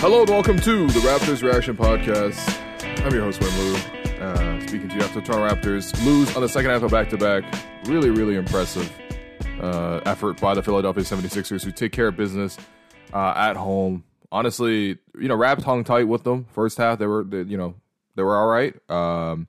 Hello and welcome to the Raptors Reaction Podcast. I'm your host, Wim Lou. Uh, speaking to you after Toronto Raptors lose on the second half of back to back. Really, really impressive uh, effort by the Philadelphia 76ers who take care of business uh, at home. Honestly, you know, Raps hung tight with them first half. They were, they, you know, they were all right, um,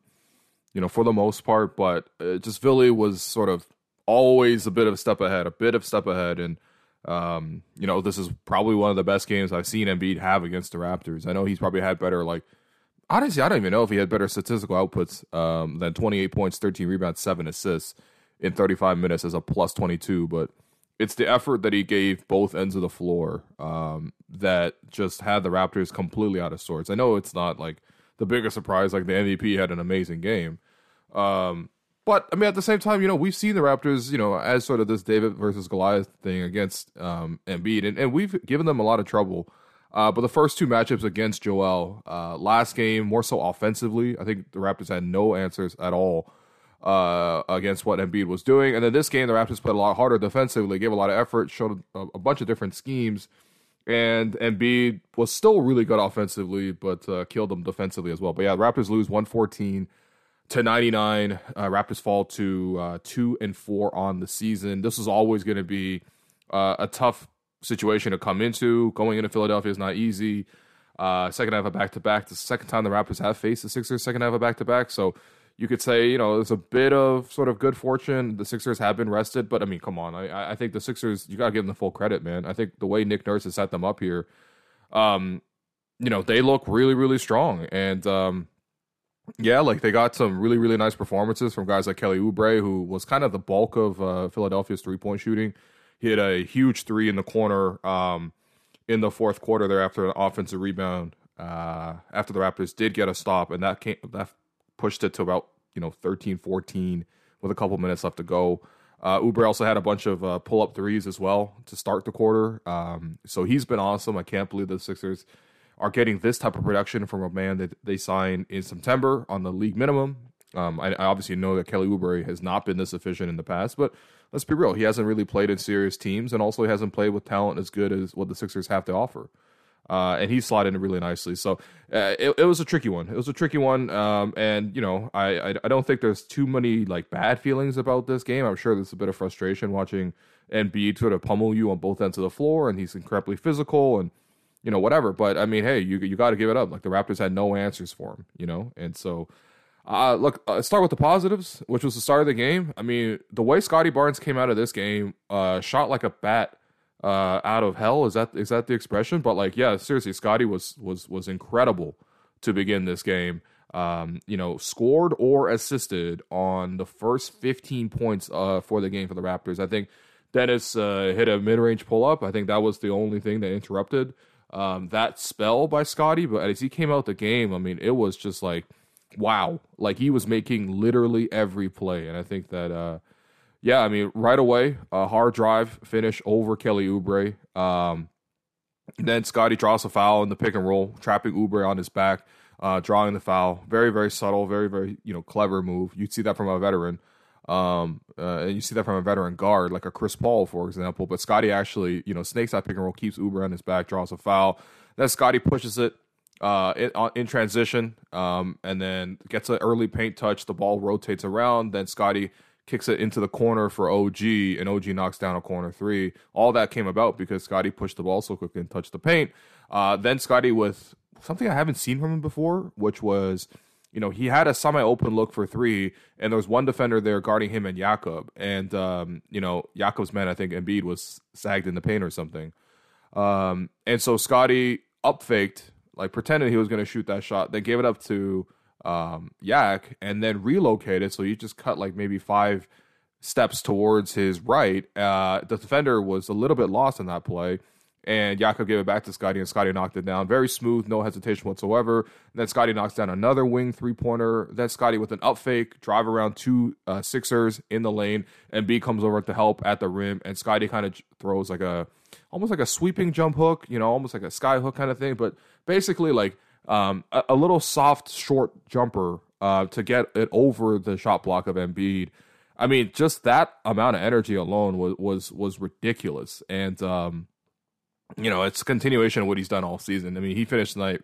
you know, for the most part. But uh, just Philly was sort of always a bit of a step ahead, a bit of step ahead, and um, you know, this is probably one of the best games I've seen Embiid have against the Raptors. I know he's probably had better, like, honestly, I don't even know if he had better statistical outputs um, than 28 points, 13 rebounds, 7 assists in 35 minutes as a plus 22. But it's the effort that he gave both ends of the floor um, that just had the Raptors completely out of sorts. I know it's not like the biggest surprise, like the MVP had an amazing game. Um, but I mean, at the same time, you know, we've seen the Raptors, you know, as sort of this David versus Goliath thing against um, Embiid, and, and we've given them a lot of trouble. Uh, but the first two matchups against Joel, uh, last game more so offensively, I think the Raptors had no answers at all uh, against what Embiid was doing. And then this game, the Raptors played a lot harder defensively, gave a lot of effort, showed a, a bunch of different schemes, and Embiid was still really good offensively, but uh, killed them defensively as well. But yeah, the Raptors lose one fourteen to 99. Uh, Raptors fall to uh, two and four on the season. This is always going to be uh, a tough situation to come into. Going into Philadelphia is not easy. Uh, second half of back to back. The second time the Raptors have faced the Sixers, second half of back to back. So you could say, you know, there's a bit of sort of good fortune. The Sixers have been rested, but I mean, come on. I, I think the Sixers, you got to give them the full credit, man. I think the way Nick Nurse has set them up here, um, you know, they look really, really strong. And, um, yeah, like they got some really, really nice performances from guys like Kelly Oubre, who was kind of the bulk of uh, Philadelphia's three point shooting. He had a huge three in the corner um, in the fourth quarter there after an offensive rebound. Uh, after the Raptors did get a stop, and that came that pushed it to about you know 13, 14 with a couple minutes left to go. Uh, Oubre also had a bunch of uh, pull up threes as well to start the quarter. Um, so he's been awesome. I can't believe the Sixers are getting this type of production from a man that they signed in September on the league minimum. Um, I, I, obviously know that Kelly Oubre has not been this efficient in the past, but let's be real, he hasn't really played in serious teams, and also he hasn't played with talent as good as what the Sixers have to offer. Uh, and he slotted in really nicely. So uh, it, it, was a tricky one. It was a tricky one, um, and you know, I, I, I don't think there's too many like bad feelings about this game. I'm sure there's a bit of frustration watching Embiid sort of pummel you on both ends of the floor, and he's incredibly physical and you know, whatever. But I mean, hey, you you got to give it up. Like the Raptors had no answers for him, you know, and so. Uh, look, uh, start with the positives, which was the start of the game. I mean, the way Scottie Barnes came out of this game, uh, shot like a bat uh, out of hell. Is that is that the expression? But like, yeah, seriously, Scottie was was was incredible to begin this game. Um, you know, scored or assisted on the first 15 points uh, for the game for the Raptors. I think Dennis uh, hit a mid range pull up. I think that was the only thing that interrupted um, that spell by Scottie, but as he came out the game, I mean, it was just like, wow, like he was making literally every play, and I think that, uh, yeah, I mean, right away, a hard drive finish over Kelly Oubre. Um, then Scottie draws a foul in the pick and roll, trapping Oubre on his back, uh, drawing the foul. Very, very subtle, very, very you know clever move. You'd see that from a veteran. Um, uh, and you see that from a veteran guard like a Chris Paul, for example. But Scottie actually, you know, snakes that pick and roll, keeps Oubre on his back, draws a foul. Then Scottie pushes it uh, in, in transition, um, and then gets an early paint touch. The ball rotates around. Then Scottie kicks it into the corner for OG, and OG knocks down a corner three. All that came about because Scottie pushed the ball so quickly and touched the paint. Uh, then Scottie with something I haven't seen from him before, which was you know, he had a semi-open look for three, and there was one defender there guarding him and Jakob. And um, you know, Jakob's man, I think Embiid was sagged in the paint or something. Um, and so Scottie up faked, like pretended he was going to shoot that shot, then gave it up to um, Yak, and then relocated. So he just cut like maybe five steps towards his right. Uh, the defender was a little bit lost in that play and Jakob gave it back to Scottie, and Scottie knocked it down. Very smooth, no hesitation whatsoever. And then Scottie knocks down another wing three pointer. Then Scottie with an up fake, drive around two uh, Sixers in the lane, Embiid comes over to help at the rim, and Scottie kind of throws like a almost like a sweeping jump hook, you know, almost like a sky hook kind of thing, but basically like um, a, a, little soft short jumper uh, to get it over the shot block of Embiid. I mean, just that amount of energy alone was was was ridiculous, and um, you know, it's a continuation of what he's done all season. I mean, he finished tonight.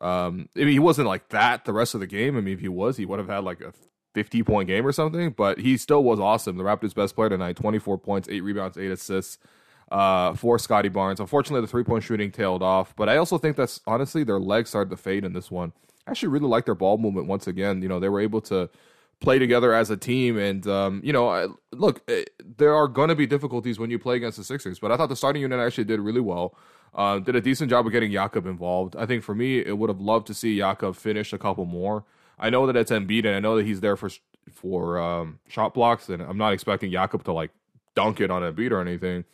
Um, I mean, he wasn't like that the rest of the game. I mean, if he was, he would have had like a 50 point game or something, but he still was awesome. The Raptors' best player tonight 24 points, 8 rebounds, 8 assists uh, for Scottie Barnes. Unfortunately, the three point shooting tailed off, but I also think that's honestly their legs started to fade in this one. I actually really like their ball movement once again. You know, they were able to play together as a team. And um, you know, I, look, eh, there are going to be difficulties when you play against the Sixers, but I thought the starting unit actually did really well. Uh, did a decent job of getting Jakob involved. I think for me, it would have loved to see Jakob finish a couple more. I know that it's Embiid, and I know that he's there for for um, shot blocks, and I'm not expecting Jakob to like dunk it on Embiid or anything.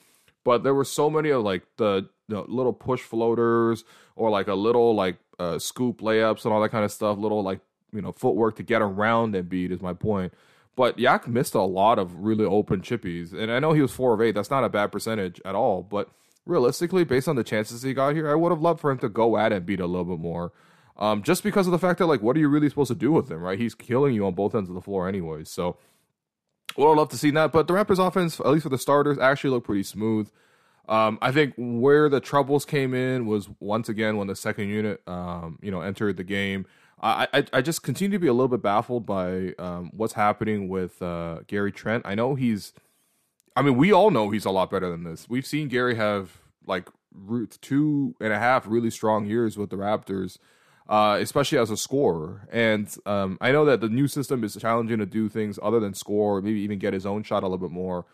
But there were so many of like the, the little push floaters or like a little like uh, scoop layups and all that kind of stuff, little like you know footwork to get around Embiid is my point. But Yak missed a lot of really open chippies, and I know he was four of eight. That's not a bad percentage at all. But realistically, based on the chances he got here, I would have loved for him to go at Embiid a little bit more. Um, just because of the fact that like, what are you really supposed to do with him, right? He's killing you on both ends of the floor, anyways. So, would love to see that. But the Raptors' offense, at least for the starters, actually looked pretty smooth. Um, I think where the troubles came in was once again when the second unit, um, you know, entered the game. I, I, I just continue to be a little bit baffled by um, what's happening with uh, Gary Trent. I know he's, I mean, we all know he's a lot better than this. We've seen Gary have like two and a half really strong years with the Raptors, uh, especially as a scorer. And um, I know that the new system is challenging to do things other than score, maybe even get his own shot a little bit more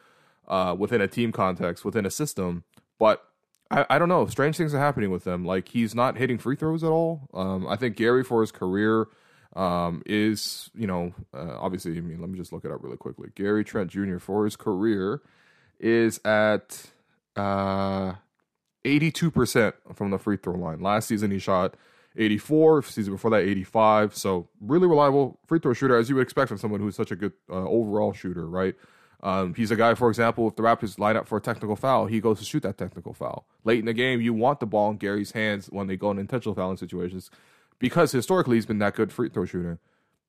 uh, within a team context, within a system. But I, I don't know. Strange things are happening with him. Like he's not hitting free throws at all. Um, I think Gary for his career um, is you know uh, obviously. I mean, let me just look it up really quickly. Gary Trent Jr. for his career is at uh, eighty-two percent from the free throw line. Last season he shot 84. Season before that, 85. So really reliable free throw shooter, as you would expect from someone who's such a good uh, overall shooter, right? Um, he's a guy, for example, if the Raptors line up for a technical foul, he goes to shoot that technical foul. Late in the game, you want the ball in Gary's hands when they go in intentional fouling situations because historically he's been that good free throw shooter.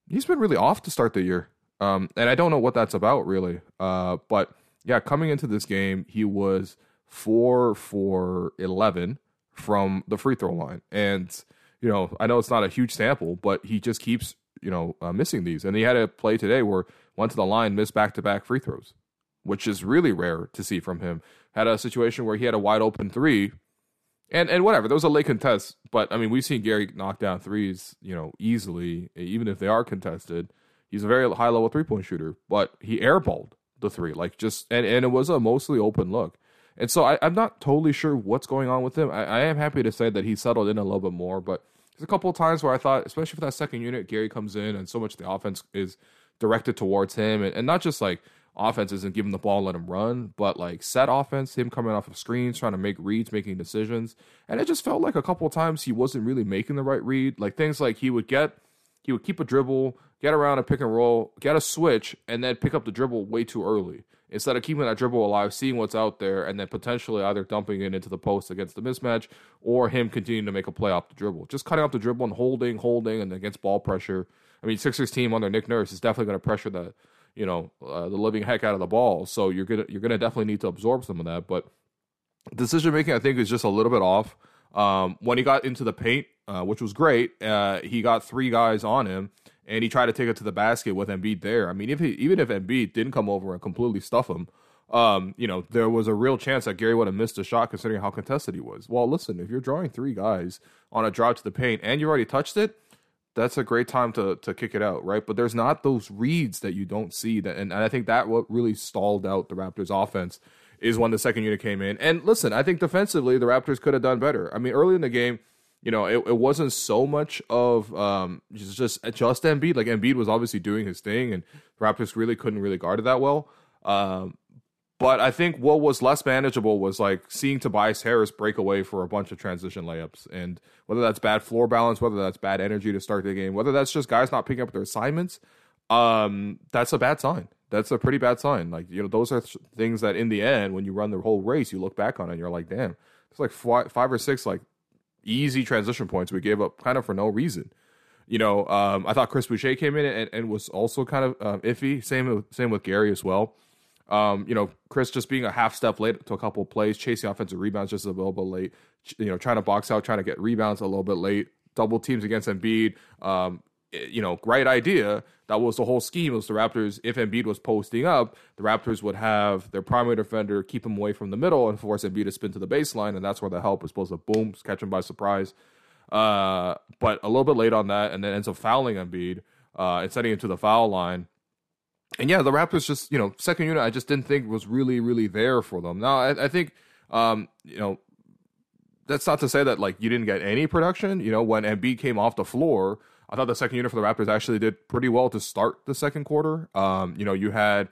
He's been really off to start the year. Um, and I don't know what that's about really. Uh, but yeah, coming into this game, he was four for 11 from the free throw line. And, you know, I know it's not a huge sample, but he just keeps, you know, uh, missing these. And he had a play today where went to the line, missed back to back free throws, which is really rare to see from him. Had a situation where he had a wide open three, and and whatever. There was a late contest, but I mean, we've seen Gary knock down threes, you know, easily, even if they are contested. He's a very high level three point shooter, but he airballed the three, like just and and it was a mostly open look. And so I, am not totally sure what's going on with him. I, I, am happy to say that he settled in a little bit more, but there's a couple of times where I thought, especially for that second unit, Gary comes in and so much of the offense is directed towards him, and, and not just like offenses and give him the ball and let him run, but like set offense, him coming off of screens, trying to make reads, making decisions. And it just felt like a couple of times he wasn't really making the right read. Like things like he would get, he would keep a dribble, get around a pick and roll, get a switch, and then pick up the dribble way too early. Instead of keeping that dribble alive, seeing what's out there, and then potentially either dumping it into the post against the mismatch or him continuing to make a play off the dribble. Just cutting off the dribble and holding, holding, and against ball pressure I mean, Sixers team under Nick Nurse is definitely going to pressure the, you know, uh, the living heck out of the ball. So you're gonna you're gonna definitely need to absorb some of that. But decision making, I think, is just a little bit off. Um, when he got into the paint, uh, which was great, uh, he got three guys on him, and he tried to take it to the basket with Embiid there. I mean, if he, even if Embiid didn't come over and completely stuff him, um, you know, there was a real chance that Gary would have missed a shot considering how contested he was. Well, listen, if you're drawing three guys on a drive to the paint and you already touched it, that's a great time to to kick it out, right? But there's not those reads that you don't see that, and, and I think that what really stalled out the Raptors' offense is when the second unit came in. And listen, I think defensively the Raptors could have done better. I mean, early in the game, you know, it, it wasn't so much of um, just just just Embiid. Like Embiid was obviously doing his thing, and Raptors really couldn't really guard it that well. Um, but I think what was less manageable was like seeing Tobias Harris break away for a bunch of transition layups. And whether that's bad floor balance, whether that's bad energy to start the game, whether that's just guys not picking up their assignments, um, that's a bad sign. That's a pretty bad sign. Like, you know, those are th- things that in the end, when you run the whole race, you look back on it and you're like, damn, it's like five, five or six like easy transition points we gave up kind of for no reason. You know, um, I thought Chris Boucher came in and, and was also kind of um, iffy. Same same with Gary as well. Um, you know, Chris just being a half step late to a couple plays, chasing offensive rebounds just a little bit late. You know, trying to box out, trying to get rebounds a little bit late. Double teams against Embiid. Um, you know, great idea. That was the whole scheme. Was the Raptors, if Embiid was posting up, the Raptors would have their primary defender keep him away from the middle and force Embiid to spin to the baseline, and that's where the help was supposed to boom, catch him by surprise. Uh, but a little bit late on that, and then ends up fouling Embiid uh, and sending him to the foul line. And yeah, the Raptors just, you know, second unit, I just didn't think was really, really there for them. Now, I, I think, um, you know, that's not to say that like you didn't get any production. You know, when Embiid came off the floor, I thought the second unit for the Raptors actually did pretty well to start the second quarter. Um, you know, you had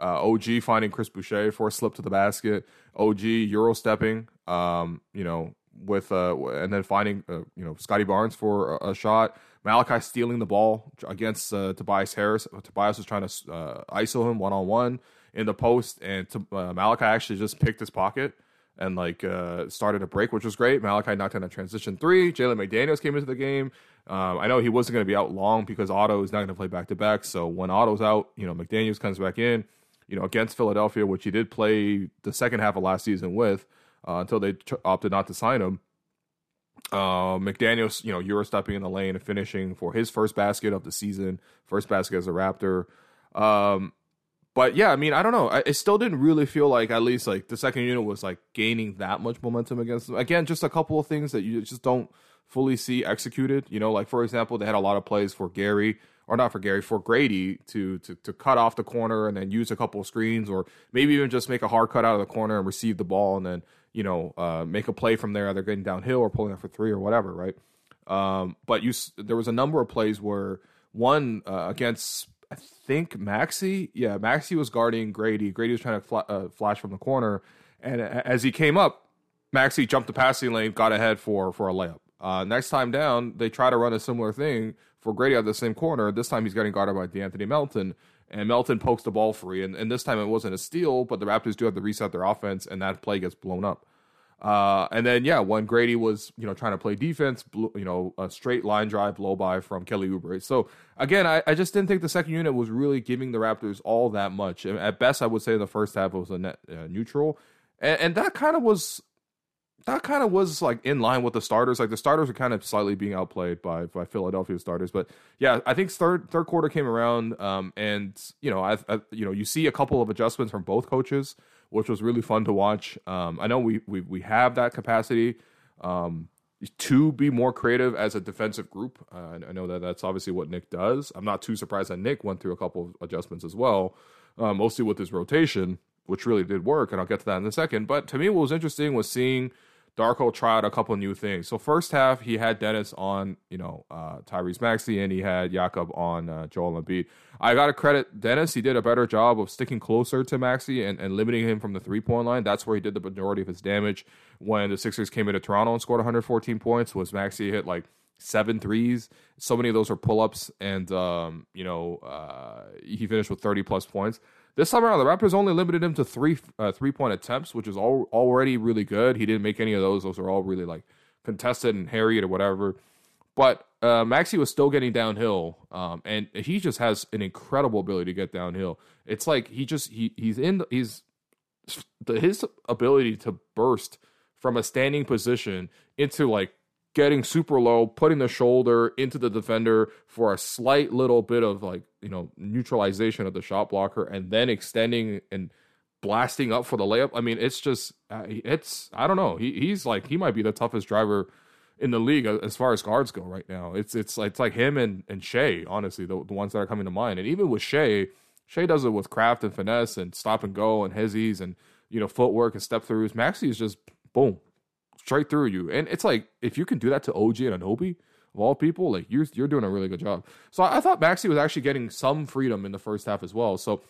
uh, OG finding Chris Boucher for a slip to the basket, OG Euro stepping, um, you know, with uh, and then finding uh, you know Scottie Barnes for a, a, shot. Malachi stealing the ball against uh, Tobias Harris. Tobias was trying to uh, ISO him one on one in the post, and uh, Malachi actually just picked his pocket and like uh, started a break, which was great. Malachi knocked in a transition three. Jalen McDaniels came into the game. Um, I know he wasn't going to be out long because Otto is not going to play back to back. So when Otto's out, you know McDaniels comes back in. You know against Philadelphia, which he did play the second half of last season with uh, until they opted not to sign him. Uh, McDaniels, you know, Euro stepping in the lane and finishing for his first basket of the season, first basket as a Raptor. Um, but yeah, I mean, I don't know. I, it still didn't really feel like at least like the second unit was like gaining that much momentum against them. Again, just a couple of things that you just don't fully see executed. You know, like for example, they had a lot of plays for Gary or not for Gary for Grady to to to cut off the corner and then use a couple of screens or maybe even just make a hard cut out of the corner and receive the ball and then you know uh, make a play from there. They're getting downhill or pulling up for three or whatever, right? Um, but you there was a number of plays where one uh, against I think Maxey, yeah, Maxey was guarding Grady. Grady was trying to fl- uh, flash from the corner, and as he came up, Maxey jumped the passing lane, got ahead for for a layup. Uh, next time down, they try to run a similar thing for Grady at the same corner. This time he's getting guarded by De'Anthony Melton, and Melton pokes the ball free. And, and this time it wasn't a steal, but the Raptors do have to reset their offense, and that play gets blown up. Uh, and then yeah, when Grady was you know trying to play defense, you know a straight line drive blow by from Kelly Oubre. So again, I, I just didn't think the second unit was really giving the Raptors all that much. At best, I would say the first half was a net uh, neutral, and, and that kind of was that kind of was like in line with the starters. Like the starters were kind of slightly being outplayed by by Philadelphia starters, but yeah, I think third third quarter came around, um, and you know, I, I, you know you see a couple of adjustments from both coaches, which was really fun to watch. Um, I know we we we have that capacity um, to be more creative as a defensive group. Uh, I know that that's obviously what Nick does. I'm not too surprised that Nick went through a couple of adjustments as well, uh, mostly with his rotation, which really did work, and I'll get to that in a second. But to me, what was interesting was seeing Darko tried a couple new things. So first half, he had Dennis on, you know, uh, Tyrese Maxey, and he had Jakob on uh, Joel Embiid. I got to credit Dennis. He did a better job of sticking closer to Maxey and, and limiting him from the three point line. That's where he did the majority of his damage. When the Sixers came into Toronto and scored 114 points, was Maxey hit like seven threes. So many of those are pull ups, and um, you know, uh, he finished with 30 plus points. This time around, the Raptors only limited him to three uh, three point attempts, which is all, already really good. He didn't make any of those; those are all really like contested and harried or whatever. But uh, Maxey was still getting downhill, um, and he just has an incredible ability to get downhill. It's like he just he he's in he's the, his ability to burst from a standing position into like getting super low, putting the shoulder into the defender for a slight little bit of like, you know, neutralization of the shot blocker and then extending and blasting up for the layup. I mean, it's just, uh, it's, I don't know. He, he's like, he might be the toughest driver in the league as far as guards go right now. It's, it's, it's like him and, and Shai, honestly, the, the ones that are coming to mind. And even with Shai, Shai does it with craft and finesse and stop and go and hezzies and, you know, footwork and step throughs. Maxey is just boom, straight through you. And it's like if you can do that to OG and Anunoby of all people, like you're you're doing a really good job. So I, I thought Maxey was actually getting some freedom in the first half as well. So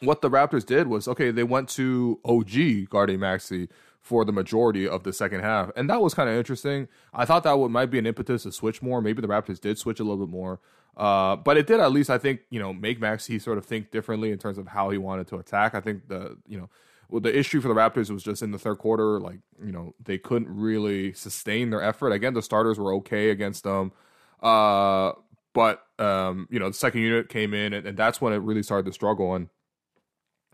what the Raptors did was okay, they went to OG guarding Maxey for the majority of the second half, and that was kind of interesting. I thought that would might be an impetus to switch more. Maybe the Raptors did switch a little bit more, uh, but it did at least I think you know make Maxey sort of think differently in terms of how he wanted to attack. I think the you know well, the issue for the Raptors was just in the third quarter, like you know they couldn't really sustain their effort. Again, the starters were okay against them, uh, but um, you know the second unit came in, and, and, that's when it really started to struggle. And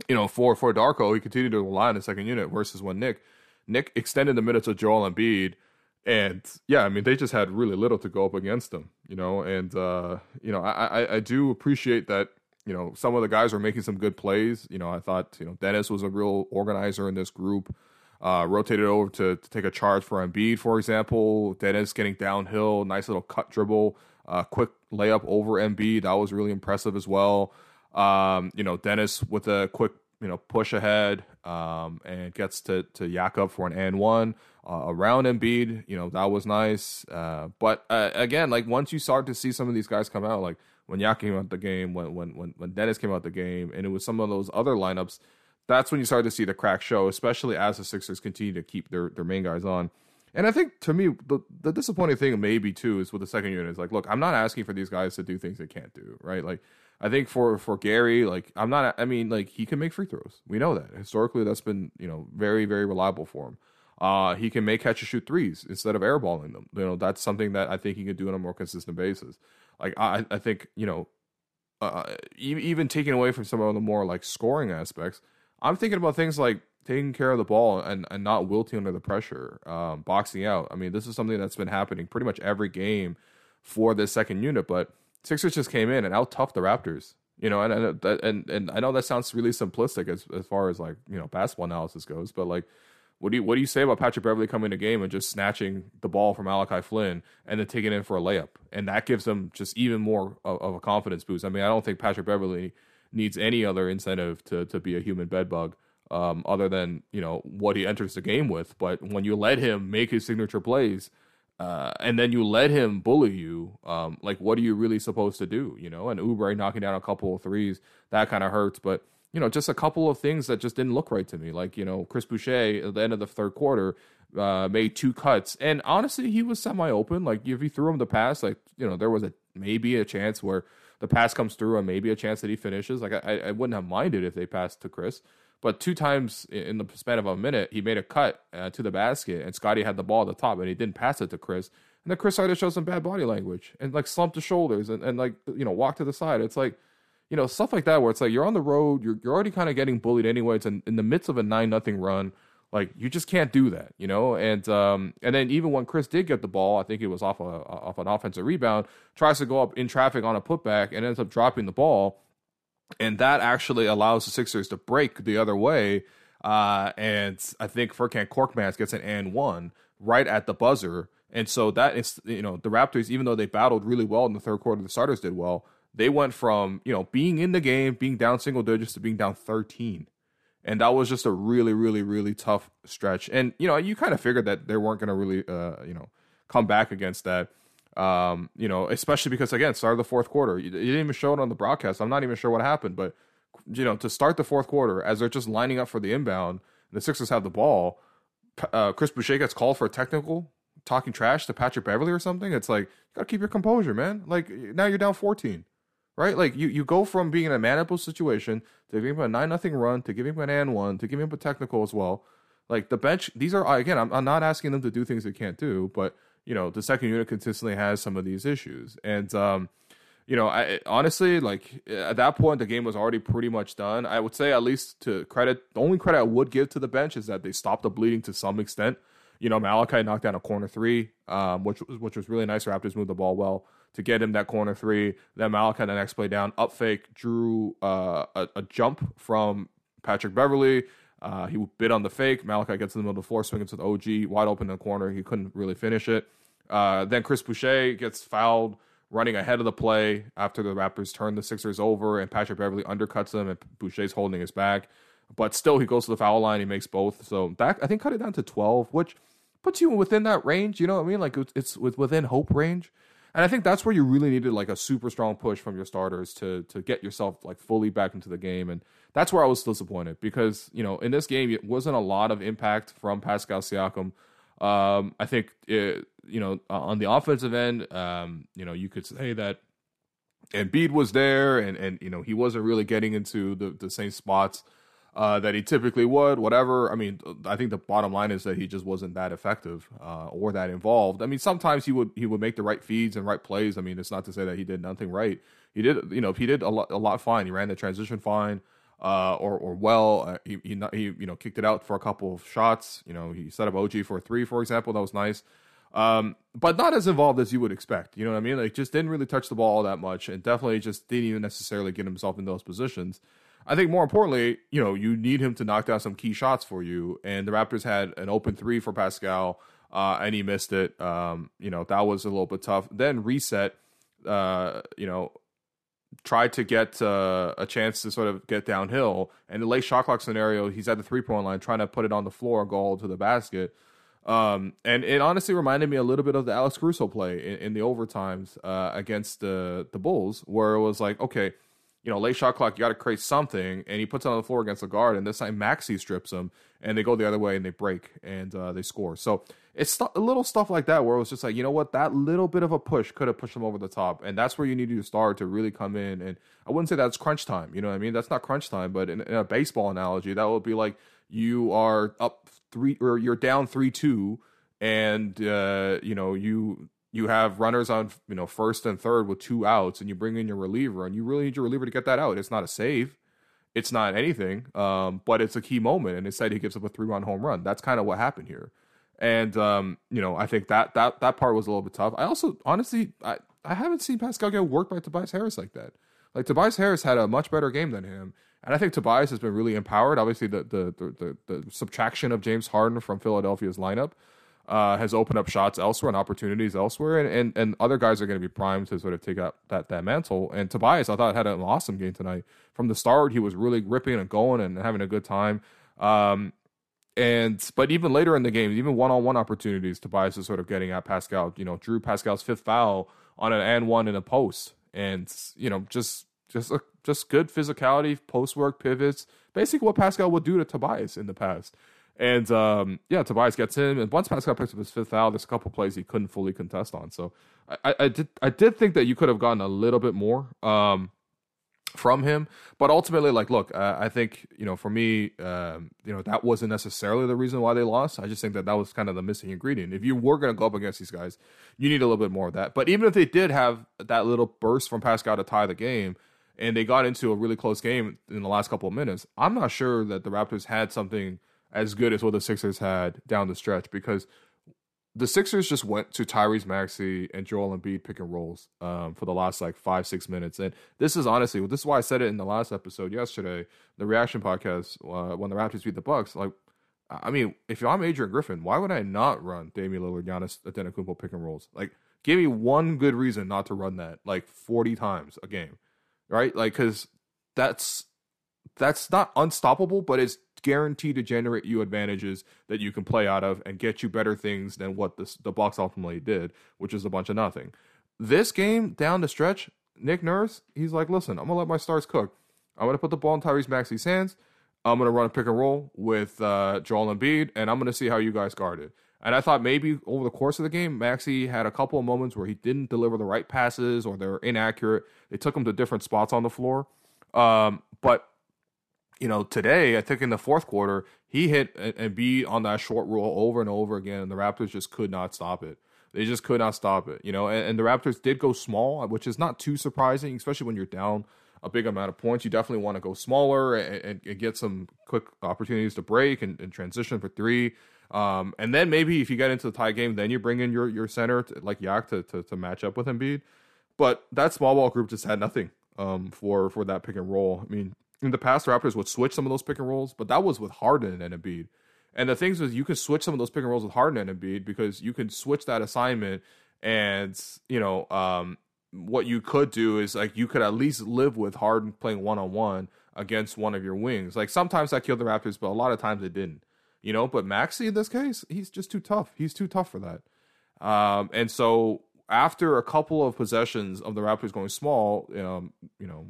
you know, for for Darko, he continued to rely on the second unit versus when Nick Nick extended the minutes of Joel Embiid. And yeah, I mean, they just had really little to go up against them, you know. And uh, you know, I, I, I do appreciate that. You know, some of the guys are making some good plays. You know, I thought you know Dennis was a real organizer in this group. Uh, rotated over to, to take a charge for Embiid, for example. Dennis getting downhill, nice little cut dribble, uh, quick layup over Embiid. That was really impressive as well. Um, you know, Dennis with a quick you know push ahead um, and gets to to Jakob for an and one uh, around Embiid. You know that was nice. Uh, but uh, again, like once you start to see some of these guys come out, like when Yak came out the game, when when when when Dennis came out the game, and it was some of those other lineups. That's when you started to see the crack show, especially as the Sixers continue to keep their their main guys on. And I think to me, the, the disappointing thing maybe too is with the second unit is like, look, I'm not asking for these guys to do things they can't do, right? Like I think for for Gary, like I'm not. I mean, like he can make free throws. We know that historically, that's been you know very very reliable for him. Uh, he can make catch and shoot threes instead of airballing them. You know, that's something that I think he can do on a more consistent basis. Like I, I think you know, uh, even taking away from some of the more like scoring aspects, I'm thinking about things like taking care of the ball and, and not wilting under the pressure, um, boxing out. I mean, this is something that's been happening pretty much every game for this second unit, but Sixers just came in and out tough the Raptors. You know, and and and and I know that sounds really simplistic as as far as like you know basketball analysis goes, but like, what do you what do you say about Patrick Beverley coming to game and just snatching the ball from Malachi Flynn and then taking it in for a layup, and that gives them just even more of, of a confidence boost. I mean, I don't think Patrick Beverley needs any other incentive to to be a human bedbug um, other than you know what he enters the game with. But when you let him make his signature plays uh, and then you let him bully you, um, like what are you really supposed to do? You know, and Oubre knocking down a couple of threes that kind of hurts, but you know, just a couple of things that just didn't look right to me. Like you know, Chris Boucher at the end of the third quarter uh, made two cuts, and honestly, he was semi open. Like if you threw him the pass, like you know, there was a maybe a chance where the pass comes through, and maybe a chance that he finishes. Like I, I wouldn't have minded if they passed to Chris. But two times in the span of a minute, he made a cut uh, to the basket, and Scottie had the ball at the top, and he didn't pass it to Chris. And then Chris started to show some bad body language and like slumped the shoulders and, and like you know walk to the side. It's like you know stuff like that where it's like you're on the road, you're you're already kind of getting bullied anyway. It's in, in the midst of a nine nothing run. Like you just can't do that, you know. And um, and then even when Chris did get the ball, I think it was off a off an offensive rebound, tries to go up in traffic on a putback and ends up dropping the ball and that actually allows the Sixers to break the other way. Uh, and I think Furkan Korkmaz gets an and one right at the buzzer. And so that is, you know, the Raptors, even though they battled really well in the third quarter, the starters did well. They went from, you know, being in the game, being down single digits to being down 13. And that was just a really, really, really tough stretch. And, you know, you kind of figured that they weren't going to really, uh, you know, come back against that. Um, you know, especially because again, start of the fourth quarter, you, you, didn't even show it on the broadcast. I'm not even sure what happened, but you know, to start the fourth quarter as they're just lining up for the inbound, the Sixers have the ball. Uh, Chris Boucher gets called for a technical, talking trash to Patrick Beverley or something. It's like you gotta keep your composure, man. Like now you're down 14, right? Like you you go from being in a manageable situation to giving him a nine nothing run to giving him an and one to giving him a technical as well. Like the bench, these are again. I'm, I'm not asking them to do things they can't do, but you know the second unit consistently has some of these issues and um, you know I honestly like at that point the game was already pretty much done I would say at least to credit the only credit I would give to the bench is that they stopped the bleeding to some extent you know Malachi knocked down a corner three um, which was which was really nice Raptors moved the ball well to get him that corner three then Malachi the next play down up fake drew uh, a, a jump from Patrick Beverley. uh, he bid on the fake. Malachi gets in the middle of the floor, swinging to the OG, wide open in the corner. He couldn't really finish it. Uh, then Chris Boucher gets fouled running ahead of the play after the Raptors turn the Sixers over, and Patrick Beverley undercuts him, and Boucher's holding his back. But still, he goes to the foul line. He makes both. So that I think cut it down to twelve, which puts you within that range. You know what I mean? Like it's, it's within hope range. And I think that's where you really needed like a super strong push from your starters to to get yourself like fully back into the game. And that's where I was disappointed because you know in this game it wasn't a lot of impact from Pascal Siakam. Um, I think it, you know on the offensive end, um, you know you could say that Embiid was there, and and you know he wasn't really getting into the the same spots uh, that he typically would. Whatever. I mean, I think the bottom line is that he just wasn't that effective uh, or that involved. I mean, sometimes he would he would make the right feeds and right plays. I mean, it's not to say that he did nothing right. He did, you know, he did a lot, a lot fine. He ran the transition fine. uh, or or well. Uh, he, he he you know kicked it out for a couple of shots. You know he set up OG for a three, for example. That was nice. Um, but not as involved as you would expect. You know what I mean? Like just didn't really touch the ball all that much, and definitely just didn't even necessarily get himself in those positions. I think more importantly, you know, you need him to knock down some key shots for you. And the Raptors had an open three for Pascal, uh, and he missed it. Um, you know, that was a little bit tough. Then reset, uh, you know, tried to get uh, a chance to sort of get downhill. And the late shot clock scenario, he's at the three point line trying to put it on the floor, goal to the basket. Um, and it honestly reminded me a little bit of the Alex Caruso play in, in the overtimes uh, against the the Bulls, where it was like, okay, you know, late shot clock, you got to create something, and he puts it on the floor against the guard, and this time Maxey strips him, and they go the other way and they break and uh, they score. So it's st- a little stuff like that where it was just like, you know what, that little bit of a push could have pushed them over the top, and that's where you need to start to really come in. And I wouldn't say that's crunch time, you know what I mean? That's not crunch time, but in, in a baseball analogy, that would be like you are up three or you're down three two, and uh, you know you you have runners on you know first and third with two outs, and you bring in your reliever, and you really need your reliever to get that out. It's not a save. It's not anything, um, but it's a key moment, and instead he gives up a three-run home run. That's kind of what happened here and um, you know, I think that that that part was a little bit tough. I also honestly, I I haven't seen Pascal get worked by Tobias Harris like that. Like Tobias Harris had a much better game than him, and I think Tobias has been really empowered. Obviously, the the the, the, the subtraction of James Harden from Philadelphia's lineup uh, has opened up shots elsewhere and opportunities elsewhere, and and, and other guys are going to be primed to sort of take up that that mantle. And Tobias, I thought had an awesome game tonight. From the start, he was really ripping and going and having a good time. Um, and but even later in the game, even one on one opportunities, Tobias is sort of getting at Pascal. You know, drew Pascal's fifth foul on an and one in a post, and you know, just just a, just good physicality, post work pivots, basically what Pascal would do to Tobias in the past. And um, yeah, Tobias gets him, and once Pascal picks up his fifth foul, there's a couple plays he couldn't fully contest on. So I, I did I did think that you could have gotten a little bit more. Um, from him. But ultimately, like, look, uh, I think you know, for me, um, you know, that wasn't necessarily the reason why they lost. I just think that that was kind of the missing ingredient. If you were going to go up against these guys, you need a little bit more of that. But even if they did have that little burst from Pascal to tie the game, and they got into a really close game in the last couple of minutes, I'm not sure that the Raptors had something as good as what the Sixers had down the stretch because the Sixers just went to Tyrese Maxey and Joel Embiid pick and rolls um, for the last like five six minutes, and this is honestly this is why I said it in the last episode yesterday, the reaction podcast uh, when the Raptors beat the Bucks. Like, I mean, if I'm Adrian Griffin, why would I not run Damian Lillard, Giannis Antetokounmpo pick and rolls? Like, give me one good reason not to run that like 40 times a game, right? Like, because that's that's not unstoppable, but it's guaranteed to generate you advantages that you can play out of and get you better things than what the the Bucks ultimately did, which is a bunch of nothing. This game down the stretch, Nick Nurse, he's like, listen, I'm gonna let my stars cook. I'm gonna put the ball in Tyrese Maxey's hands. I'm gonna run a pick and roll with uh, Joel Embiid, and I'm gonna see how you guys guard it. And I thought maybe over the course of the game, Maxey had a couple of moments where he didn't deliver the right passes or they were inaccurate. They took him to different spots on the floor. Um, but you know, today, I think in the fourth quarter, he hit Embiid on that short roll over and over again, and the Raptors just could not stop it. They just could not stop it, you know. And, and the Raptors did go small, which is not too surprising, especially when you're down a big amount of points. You definitely want to go smaller and, and, and get some quick opportunities to break and, and transition for three. Um, and then maybe if you get into the tie game, then you bring in your your center to, like Yak to, to, to match up with Embiid. But that small ball group just had nothing um, for for that pick and roll. I mean, in the past, Raptors would switch some of those pick and rolls, but that was with Harden and Embiid. And the things is, you could switch some of those pick and rolls with Harden and Embiid because you could switch that assignment, and you know, um, what you could do is like you could at least live with Harden playing one on one against one of your wings. Like sometimes that killed the Raptors, but a lot of times it didn't. You know, but Maxey in this case, he's just too tough. He's too tough for that. Um, and so after a couple of possessions of the Raptors going small, um, you know,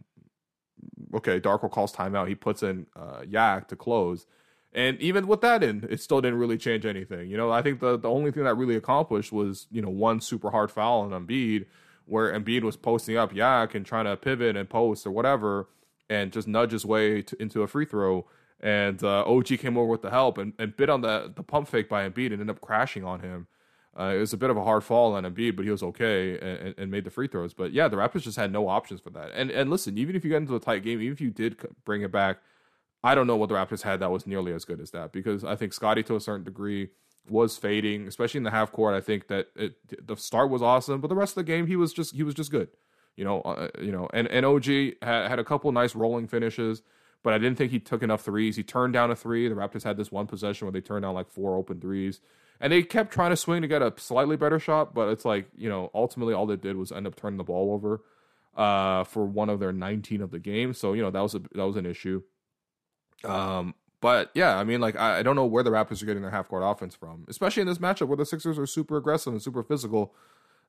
okay, Darko calls timeout. He puts in uh, Yak to close. And even with that in, it still didn't really change anything. You know, I think the, the only thing that really accomplished was, you know, one super hard foul on Embiid where Embiid was posting up Yak and trying to pivot and post or whatever and just nudge his way to, into a free throw. And uh, OG came over with the help and, and bit on the, the pump fake by Embiid and ended up crashing on him. Uh, it was a bit of a hard fall on Embiid, but he was okay and, and, made the free throws. But yeah, the Raptors just had no options for that. And and listen, even if you get into a tight game, even if you did bring it back I don't know what the Raptors had that was nearly as good as that because I think Scottie to a certain degree was fading, especially in the half court. I think that it, the start was awesome, but the rest of the game he was just he was just good. You know, uh, you know, and and OG had, had a couple nice rolling finishes, but I didn't think he took enough threes. He turned down a three. The Raptors had this one possession where they turned down like four open threes, and they kept trying to swing to get a slightly better shot, but it's like you know, ultimately all they did was end up turning the ball over uh, for one of their 19 of the game. So you know that was a that was an issue. Um, but yeah, I mean, like I, I don't know where the Raptors are getting their half court offense from, especially in this matchup where the Sixers are super aggressive and super physical.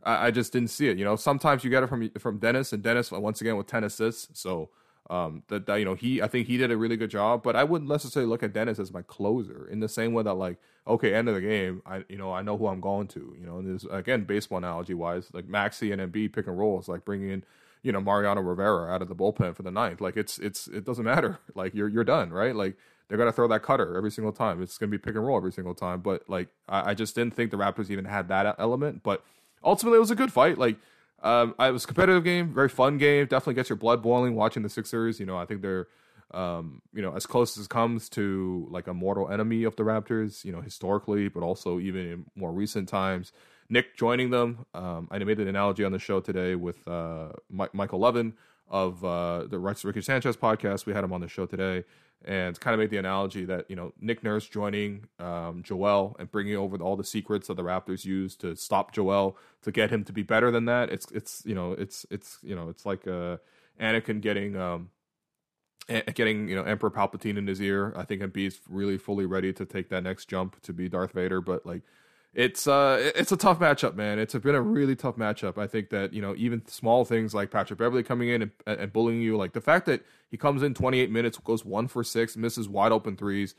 I, I just didn't see it. You know, sometimes you get it from from Dennis, and Dennis once again with 10 assists. So um, that, that you know he I think he did a really good job, but I wouldn't necessarily look at Dennis as my closer in the same way that like okay end of the game I you know I know who I'm going to you know and this again baseball analogy wise like Maxey and Embiid pick and roll is like bringing in you know Mariano Rivera out of the bullpen for the ninth. Like it's it's it doesn't matter. Like you're you're done right? Like they're gonna throw that cutter every single time. It's gonna be pick and roll every single time but like I, I just didn't think the Raptors even had that element but ultimately it was a good fight. Like um, it was a competitive game, very fun game. Definitely gets your blood boiling watching the Sixers. You know, I think they're, um, you know, as close as comes to like a mortal enemy of the Raptors. You know, historically, but also even in more recent times. Nick joining them. Um, I made an analogy on the show today with uh, Mike, Michael Levin of uh, the Ricky Sanchez podcast. We had him on the show today and kind of made the analogy that you know Nick Nurse joining um, Joel and bringing over all the secrets that the Raptors use to stop Joel to get him to be better than that. It's it's you know it's it's you know it's like uh, Anakin getting um, getting you know Emperor Palpatine in his ear. I think Embiid's really fully ready to take that next jump to be Darth Vader, but like it's uh it's a tough matchup, man. It's been a really tough matchup. I think that you know even small things like Patrick Beverley coming in and, and bullying you, like the fact that he comes in 28 minutes, goes one for six, misses wide open threes,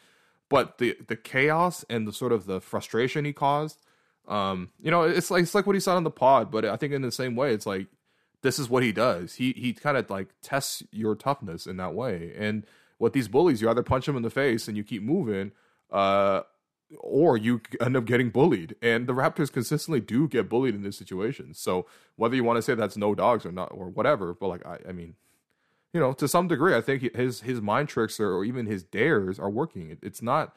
but the the chaos and the sort of the frustration he caused, um, you know, it's like it's like what he said on the pod. But I think in the same way, it's like this is what he does. He he kind of like tests your toughness in that way. And what these bullies, you either punch them in the face and you keep moving, uh, or you end up getting bullied. And the Raptors consistently do get bullied in this situation. So whether you want to say that's no dogs or not or whatever, but like I, I mean, you know, to some degree, I think his his mind tricks or, or even his dares are working. It, it's not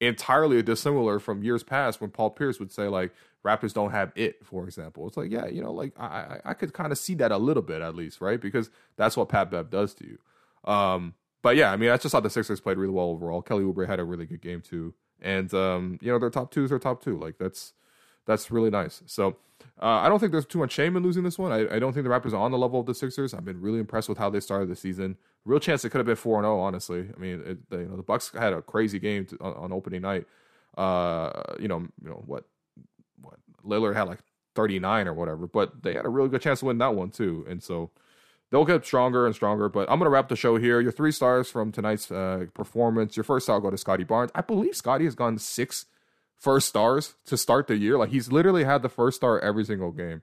entirely dissimilar from years past when Paul Pierce would say like Raptors don't have it, for example. It's like yeah, you know, like I I could kind of see that a little bit at least, right? Because that's what Pat Bev does to you. Um, but yeah, I mean, I just thought the Sixers played really well overall. Kelly Oubre had a really good game too and um, you know their top two is their top two. Like that's that's really nice. So uh, I don't think there's too much shame in losing this one. I, I, don't think the Raptors are on the level of the Sixers. I've been really impressed with how they started the season. Real chance it could have been four and zero. Oh, honestly, I mean, it, you know, the Bucks had a crazy game to, on, on, opening night. Uh, you know, you know what, what Lillard had like 39 or whatever, but they had a really good chance to win that one too. And so they'll get stronger and stronger. But I'm going to wrap the show here. Your three stars from tonight's uh, performance. Your first star go to Scottie Barnes. I believe Scottie has gone six first stars to start the year. Like he's literally had the first star every single game.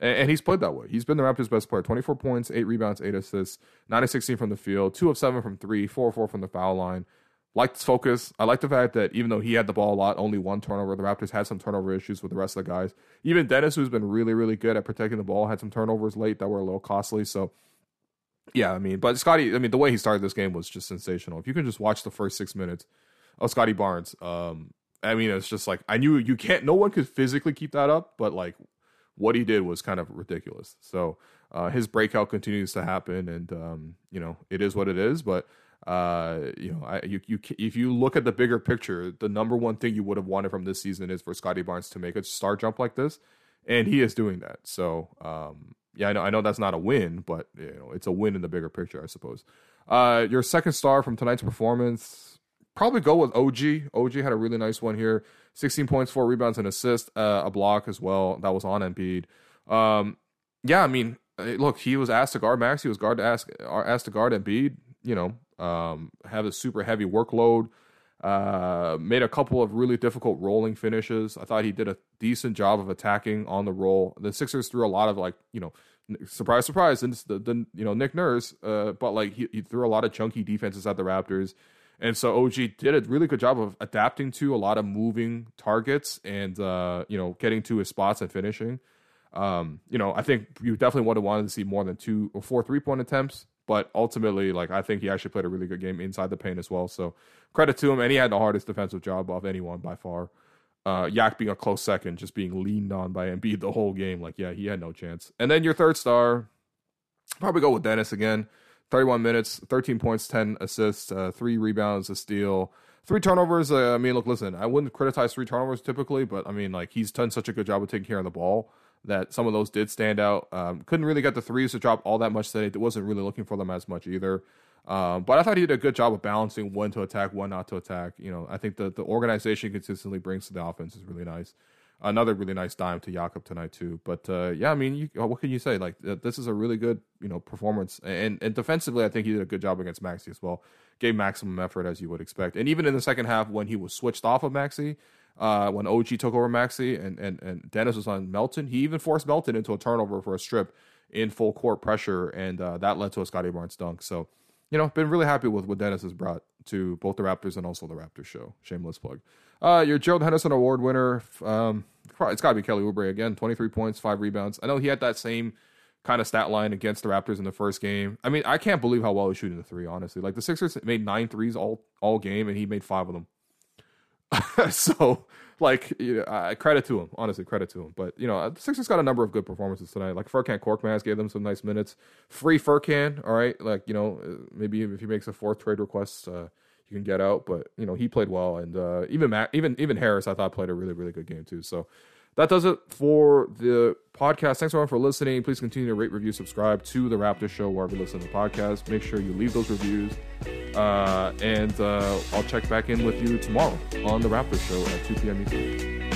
And, and he's played that way. He's been the Raptors' best player 24 points, 8 rebounds, 8 assists, 9 of 16 from the field, 2 of 7 from 3, 4 of 4 from the foul line. Like his focus. I like the fact that even though he had the ball a lot, only one turnover. The Raptors had some turnover issues with the rest of the guys. Even Dennis, who's been really, really good at protecting the ball, had some turnovers late that were a little costly. So yeah, I mean, but Scottie, I mean, the way he started this game was just sensational. If you can just watch the first six minutes of Scottie Barnes, um, I mean, it's just like I knew you can't. No one could physically keep that up, but like what he did was kind of ridiculous. So uh, his breakout continues to happen, and um, you know, it is what it is. But uh, you know, I, you you if you look at the bigger picture, the number one thing you would have wanted from this season is for Scottie Barnes to make a star jump like this, and he is doing that. So um, yeah, I know I know that's not a win, but you know it's a win in the bigger picture, I suppose. Uh, your second star from tonight's performance, probably go with OG. OG had a really nice one here, sixteen points, four rebounds, and assist, uh, a block as well. That was on Embiid. Um, yeah, I mean, look, he was asked to guard Max. He was guard to ask asked to guard Embiid. You know, um, have a super heavy workload. Uh, made a couple of really difficult rolling finishes. I thought he did a decent job of attacking on the roll. The Sixers threw a lot of like you know, surprise, surprise, and the, the you know Nick Nurse, uh, but like he, he threw a lot of chunky defenses at the Raptors. And so OG did a really good job of adapting to a lot of moving targets and uh, you know getting to his spots and finishing. Um, you know, I think you definitely would have wanted to see more than two or four three point attempts but ultimately, like I think he actually played a really good game inside the paint as well. So credit to him, and he had the hardest defensive job of anyone by far. Uh, Yak being a close second, just being leaned on by Embiid the whole game. Like, yeah, he had no chance. And then your third star, probably go with Dennis again. 31 minutes, 13 points, 10 assists, uh, three rebounds, a steal, three turnovers. Uh, I mean, look, listen, I wouldn't criticize three turnovers typically, but I mean, like, he's done such a good job of taking care of the ball that some of those did stand out. Um, couldn't really get the threes to drop all that much today. It wasn't really looking for them as much either. Um, but I thought he did a good job of balancing when to attack, when not to attack. You know, I think the the organization consistently brings to the offense is really nice. Another really nice dime to Jakob tonight too. But uh, yeah, I mean, you, what can you say? Like this is a really good you know performance, and and defensively, I think he did a good job against Maxey as well. Gave maximum effort as you would expect, and even in the second half when he was switched off of Maxey. Uh, when OG took over Maxey and, and, and Dennis was on Melton, he even forced Melton into a turnover for a strip in full court pressure, and uh, that led to a Scottie Barnes dunk. So you know, been really happy with what Dennis has brought to both the Raptors and also the Raptors show. Shameless plug. Uh, your Gerald Henderson Award winner, um, it's got to be Kelly Oubre again. Twenty three points, five rebounds. I know he had that same kind of stat line against the Raptors in the first game. I mean, I can't believe how well he's shooting the three. Honestly, like the Sixers made nine threes all all game, and he made five of them. so like you know, uh, credit to him, honestly, credit to him. But you know, the Sixers got a number of good performances tonight. Like Furkan Korkmaz gave them some nice minutes. Free Furkan, all right. Like you know, uh, maybe if he makes a fourth trade request, uh, you can get out. But you know, he played well, and uh, even Matt, even even Harris, I thought played a really really good game too. So that does it for the podcast. Thanks everyone for listening. Please continue to rate, review, subscribe to the Raptor Show wherever you listen to the podcast. Make sure you leave those reviews. Uh, and uh, I'll check back in with you tomorrow on the Raptor Show at 2 p.m. Eastern.